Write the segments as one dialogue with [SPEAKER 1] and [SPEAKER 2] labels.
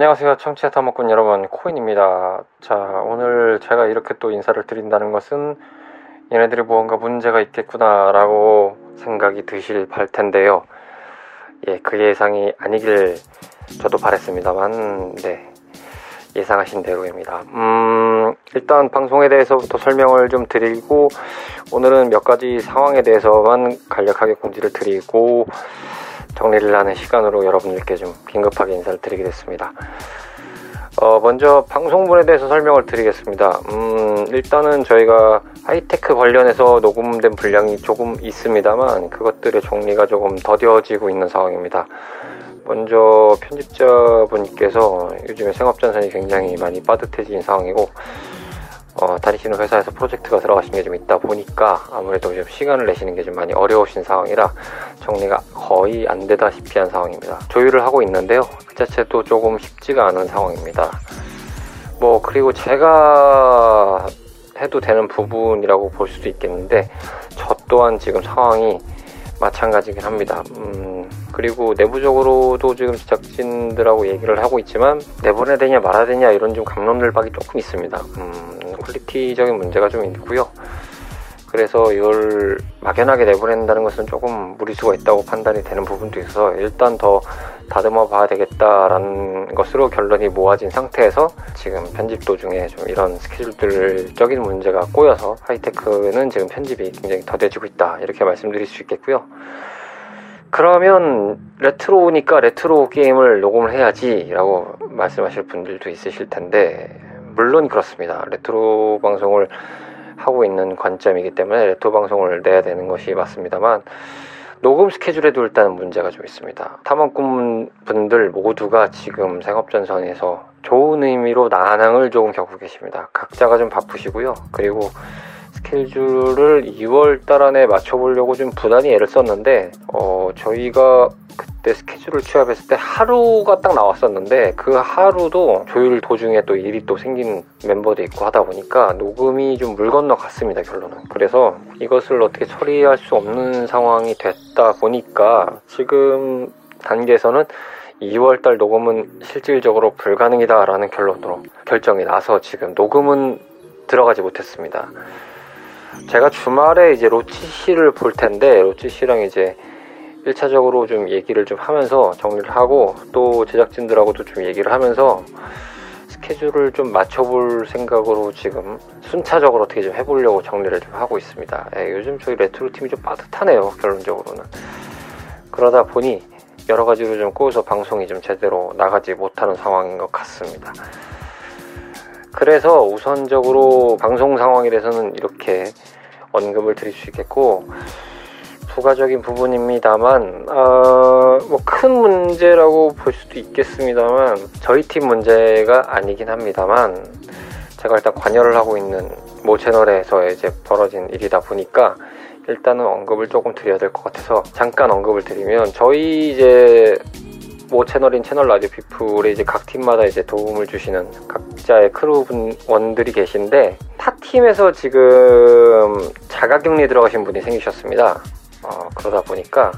[SPEAKER 1] 안녕하세요 청취자 탐험꾼 여러분. 코인입니다. 자 오늘 제가 이렇게 또 인사를 드린다는 것은 얘네들이 무언가 문제가 있겠구나 라고 생각이 드실 팔 텐데요. 예그 예상이 아니길 저도 바랬습니다만 네. 예상하신 대로입니다. 음 일단 방송에 대해서부터 설명을 좀 드리고 오늘은 몇 가지 상황에 대해서만 간략하게 공지를 드리고 정리를 하는 시간으로 여러분들께 좀 긴급하게 인사를 드리게 됐습니다. 어, 먼저 방송분에 대해서 설명을 드리겠습니다. 음, 일단은 저희가 하이테크 관련해서 녹음된 분량이 조금 있습니다만 그것들의 정리가 조금 더뎌지고 있는 상황입니다. 먼저 편집자분께서 요즘에 생업전선이 굉장히 많이 빠듯해진 상황이고 어, 다니시는 회사에서 프로젝트가 들어가신 게 좀 있다 보니까 아무래도 좀 시간을 내시는 게 좀 많이 어려우신 상황이라 정리가 거의 안 되다시피 한 상황입니다. 조율을 하고 있는데요. 그 자체도 조금 쉽지가 않은 상황입니다. 뭐, 그리고 제가 해도 되는 부분이라고 볼 수도 있겠는데, 저 또한 지금 상황이 마찬가지긴 합니다. 음, 그리고 내부적으로도 지금 제작진들하고 얘기를 하고 있지만 내보내야 되냐 말아야 되냐 이런 좀 감론을박이 조금 있습니다. 음, 퀄리티적인 문제가 좀 있고요. 그래서 이걸 막연하게 내보낸다는 것은 조금 무리수가 있다고 판단이 되는 부분도 있어서 일단 더 다듬어 봐야 되겠다라는 것으로 결론이 모아진 상태에서 지금 편집 도중에 좀 이런 스케줄들적인 문제가 꼬여서 하이테크는 지금 편집이 굉장히 더뎌지고 있다 이렇게 말씀드릴 수 있겠고요. 그러면 레트로니까 레트로 게임을 녹음을 해야지 라고 말씀하실 분들도 있으실 텐데 물론 그렇습니다. 레트로 방송을 하고 있는 관점이기 때문에 레트로 방송을 내야 되는 것이 맞습니다만 녹음 스케줄에도 일단 문제가 좀 있습니다. 탐험꾼 분들 모두가 지금 생업전선에서 좋은 의미로 난항을 조금 겪고 계십니다. 각자가 좀 바쁘시고요. 그리고 스케줄을 2월 달 안에 맞춰보려고 좀 부단히 애를 썼는데 어, 저희가 그때 스케줄을 취합했을 때 하루가 딱 나왔었는데 그 하루도 조율 도중에 또 일이 또 생긴 멤버도 있고 하다 보니까 녹음이 좀 물 건너 갔습니다 결론은 그래서 이것을 어떻게 처리할 수 없는 상황이 됐다 보니까 지금 단계에서는 2월달 녹음은 실질적으로 불가능이다라는 결론으로 결정이 나서 지금 녹음은 들어가지 못했습니다. 제가 주말에 이제 로치 씨를 볼 텐데 로치 씨랑 이제 1차적으로 좀 얘기를 좀 하면서 정리를 하고 또 제작진들하고도 좀 얘기를 하면서 스케줄을 좀 맞춰볼 생각으로 지금 순차적으로 어떻게 좀 해보려고 정리를 좀 하고 있습니다. 예, 요즘 저희 레트로 팀이 좀 빠듯하네요, 결론적으로는. 그러다 보니 여러 가지로 좀 꼬여서 방송이 좀 제대로 나가지 못하는 상황인 것 같습니다. 그래서 우선적으로 방송 상황에 대해서는 이렇게 언급을 드릴 수 있겠고 부가적인 부분입니다만 어, 뭐큰 문제라고 볼 수도 있겠습니다만 저희 팀 문제가 아니긴 합니다만 제가 일단 관여를 하고 있는 모 채널에서 이제 벌어진 일이다 보니까 일단은 언급을 조금 드려야 될 것 같아서 잠깐 언급을 드리면 저희 이제 모 채널인 채널 라디오 피플에 이제 각 팀마다 이제 도움을 주시는 각자의 크루원들이 계신데 타 팀에서 지금 자가격리 들어가신 분이 생기셨습니다. 어, 그러다 보니까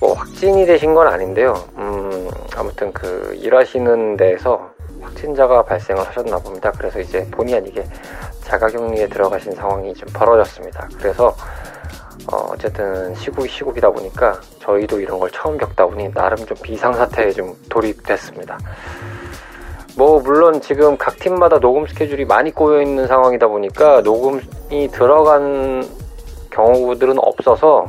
[SPEAKER 1] 뭐 확진이 되신 건 아닌데요. 음, 아무튼 그 일하시는 데에서 확진자가 발생을 하셨나 봅니다. 그래서 이제 본의 아니게 자가격리에 들어가신 상황이 좀 벌어졌습니다. 그래서 어, 쨌든 시국이 시국이다 보니까 저희도 이런 걸 처음 겪다 보니 나름 좀 비상사태에 좀 돌입됐습니다. 뭐 물론 지금 각 팀마다 녹음 스케줄이 많이 꼬여 있는 상황이다 보니까 녹음이 들어간 경우들은 없어서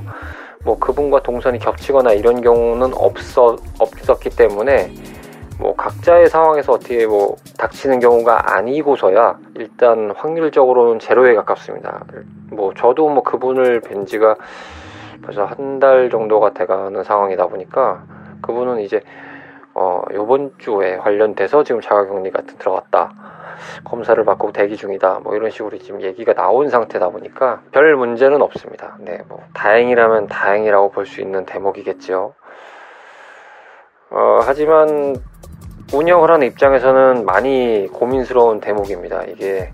[SPEAKER 1] 뭐 그분과 동선이 겹치거나 이런 경우는 없어 없었기 때문에 뭐 각자의 상황에서 어떻게 뭐 닥치는 경우가 아니고서야 일단 확률적으로는 제로에 가깝습니다. 뭐 저도 뭐 그분을 뵌 지가 벌써 한 달 정도가 돼가는 상황이다 보니까 그분은 이제 어 요번 주에 관련돼서 지금 자가격리 같은 들어갔다. 검사를 받고 대기 중이다. 뭐 이런 식으로 지금 얘기가 나온 상태다 보니까 별 문제는 없습니다. 네, 뭐 다행이라면 다행이라고 볼 수 있는 대목이겠죠. 어, 하지만 운영을 하는 입장에서는 많이 고민스러운 대목입니다. 이게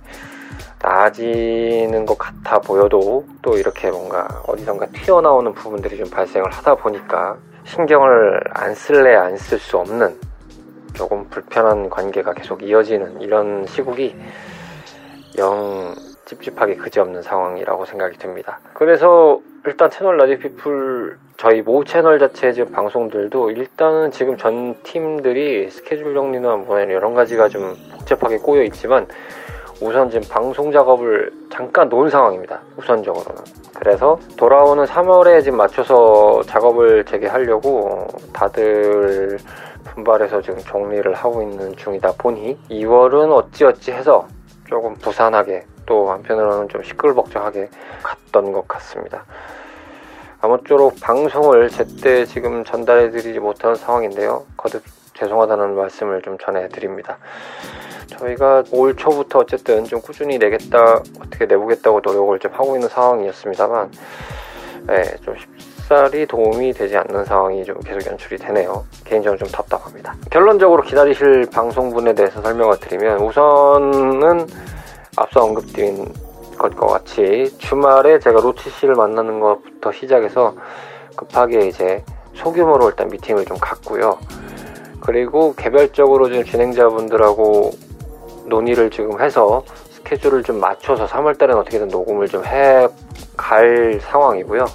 [SPEAKER 1] 나아지는 것 같아 보여도 또 이렇게 뭔가 어디선가 튀어나오는 부분들이 좀 발생을 하다 보니까 신경을 안 쓸래 안 쓸 수 없는 조금 불편한 관계가 계속 이어지는 이런 시국이 영 찝찝하게 그지없는 상황이라고 생각이 듭니다. 그래서 일단 채널 라디오피플 저희 모 채널 자체 지금 방송들도 일단은 지금 전 팀들이 스케줄 정리나 뭐 여러 가지가 좀 복잡하게 꼬여 있지만 우선 지금 방송 작업을 잠깐 놓은 상황입니다. 우선적으로는. 그래서 돌아오는 3월에 지금 맞춰서 작업을 재개하려고 다들 분발해서 지금 정리를 하고 있는 중이다 보니 2월은 어찌어찌 해서 조금 부산하게 또 한편으로는 좀 시끌벅적하게 갔던 것 같습니다. 아무쪼록 방송을 제때 지금 전달해드리지 못한 상황인데요. 거듭 죄송하다는 말씀을 좀 전해드립니다. 저희가 올 초부터 어쨌든 좀 꾸준히 내겠다, 어떻게 내보겠다고 노력을 좀 하고 있는 상황이었습니다만, 네, 좀 쉽 사리 도움이 되지 않는 상황이 좀 계속 연출이 되네요. 개인적으로 좀 답답합니다. 결론적으로 기다리실 방송분에 대해서 설명을 드리면, 우선은 앞서 언급드린 것과 같이 주말에 제가 로치 씨를 만나는 것부터 시작해서 급하게 이제 소규모로 일단 미팅을 좀 갖고요. 그리고 개별적으로 지금 진행자분들하고 논의를 지금 해서 스케줄을 좀 맞춰서 3월달에는 어떻게든 녹음을 좀 해 갈 상황이고요.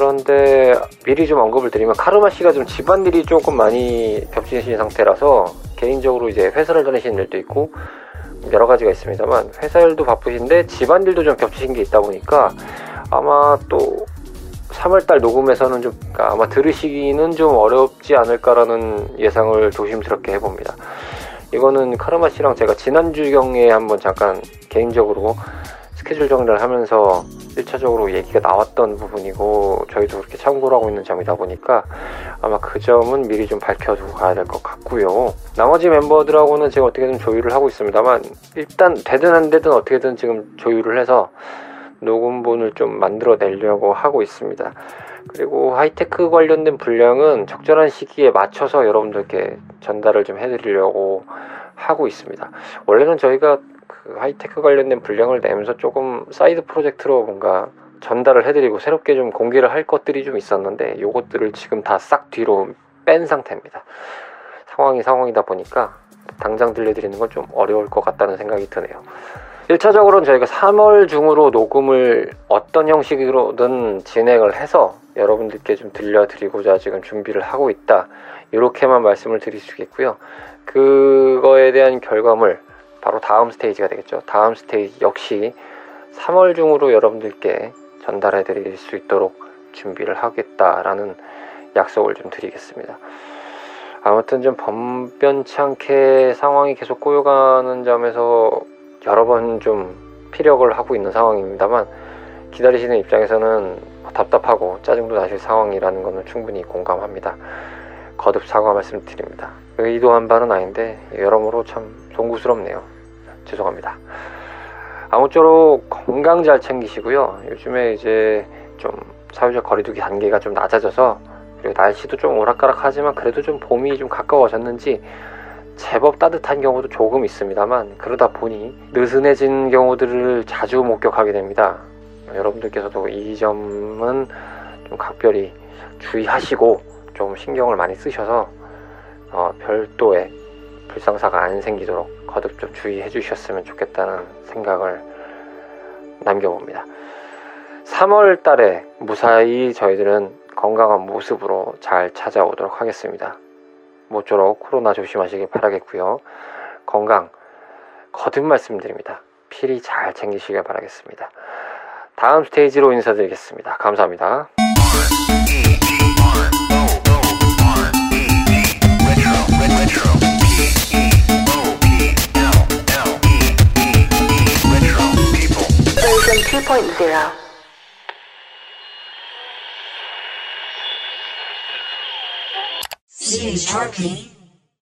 [SPEAKER 1] 그런데 미리 좀 언급을 드리면 카르마 씨가 좀 집안일이 조금 많이 겹치신 상태라서 개인적으로 이제 회사를 다니시는 일도 있고 여러 가지가 있습니다만 회사 일도 바쁘신데 집안일도 좀 겹치신 게 있다 보니까 아마 또 3월달 녹음에서는 좀 아마 들으시기는 좀 어렵지 않을까라는 예상을 조심스럽게 해봅니다. 이거는 카르마 씨랑 제가 지난주경에 한번 잠깐 개인적으로 스케줄 정리를 하면서 1차적으로 얘기가 나왔던 부분이고 저희도 그렇게 참고를 하고 있는 점이다 보니까 아마 그 점은 미리 좀 밝혀두고 가야 될 것 같고요. 나머지 멤버들하고는 지금 어떻게든 조율을 하고 있습니다만 일단 되든 안 되든 어떻게든 지금 조율을 해서 녹음본을 좀 만들어내려고 하고 있습니다. 그리고 하이테크 관련된 분량은 적절한 시기에 맞춰서 여러분들께 전달을 좀 해드리려고 하고 있습니다. 원래는 저희가 그 하이테크 관련된 분량을 내면서 조금 사이드 프로젝트로 뭔가 전달을 해드리고 새롭게 좀 공개를 할 것들이 좀 있었는데 이것들을 지금 다 싹 뒤로 뺀 상태입니다. 상황이 상황이다 보니까 당장 들려드리는 건 좀 어려울 것 같다는 생각이 드네요. 1차적으로는 저희가 3월 중으로 녹음을 어떤 형식으로든 진행을 해서 여러분들께 좀 들려드리고자 지금 준비를 하고 있다. 이렇게만 말씀을 드릴 수 있겠고요. 그거에 대한 결과물, 바로 다음 스테이지가 되겠죠. 다음 스테이지 역시 3월 중으로 여러분들께 전달해 드릴 수 있도록 준비를 하겠다라는 약속을 좀 드리겠습니다. 아무튼 좀 번변치 않게 상황이 계속 꼬여가는 점에서 여러 번 좀 피력을 하고 있는 상황입니다만 기다리시는 입장에서는 답답하고 짜증도 나실 상황이라는 것은 충분히 공감합니다. 거듭 사과 말씀드립니다. 의도한 바는 아닌데 여러모로 참 송구스럽네요. 죄송합니다. 아무쪼록 건강 잘 챙기시고요. 요즘에 이제 좀 사회적 거리두기 단계가 좀 낮아져서 그리고 날씨도 좀 오락가락하지만 그래도 좀 봄이 좀 가까워졌는지 제법 따뜻한 경우도 조금 있습니다만 그러다 보니 느슨해진 경우들을 자주 목격하게 됩니다. 여러분들께서도 이 점은 좀 각별히 주의하시고 좀 신경을 많이 쓰셔서 어, 별도의 불상사가 안 생기도록 거듭 좀 주의해 주셨으면 좋겠다는 생각을 남겨봅니다. 3월 달에 무사히 저희들은 건강한 모습으로 잘 찾아오도록 하겠습니다. 모쪼록 코로나 조심하시길 바라겠고요. 건강 거듭 말씀드립니다. 필히 잘 챙기시길 바라겠습니다. 다음 스테이지로 인사드리겠습니다. 감사합니다.
[SPEAKER 2] zero. See you shortly.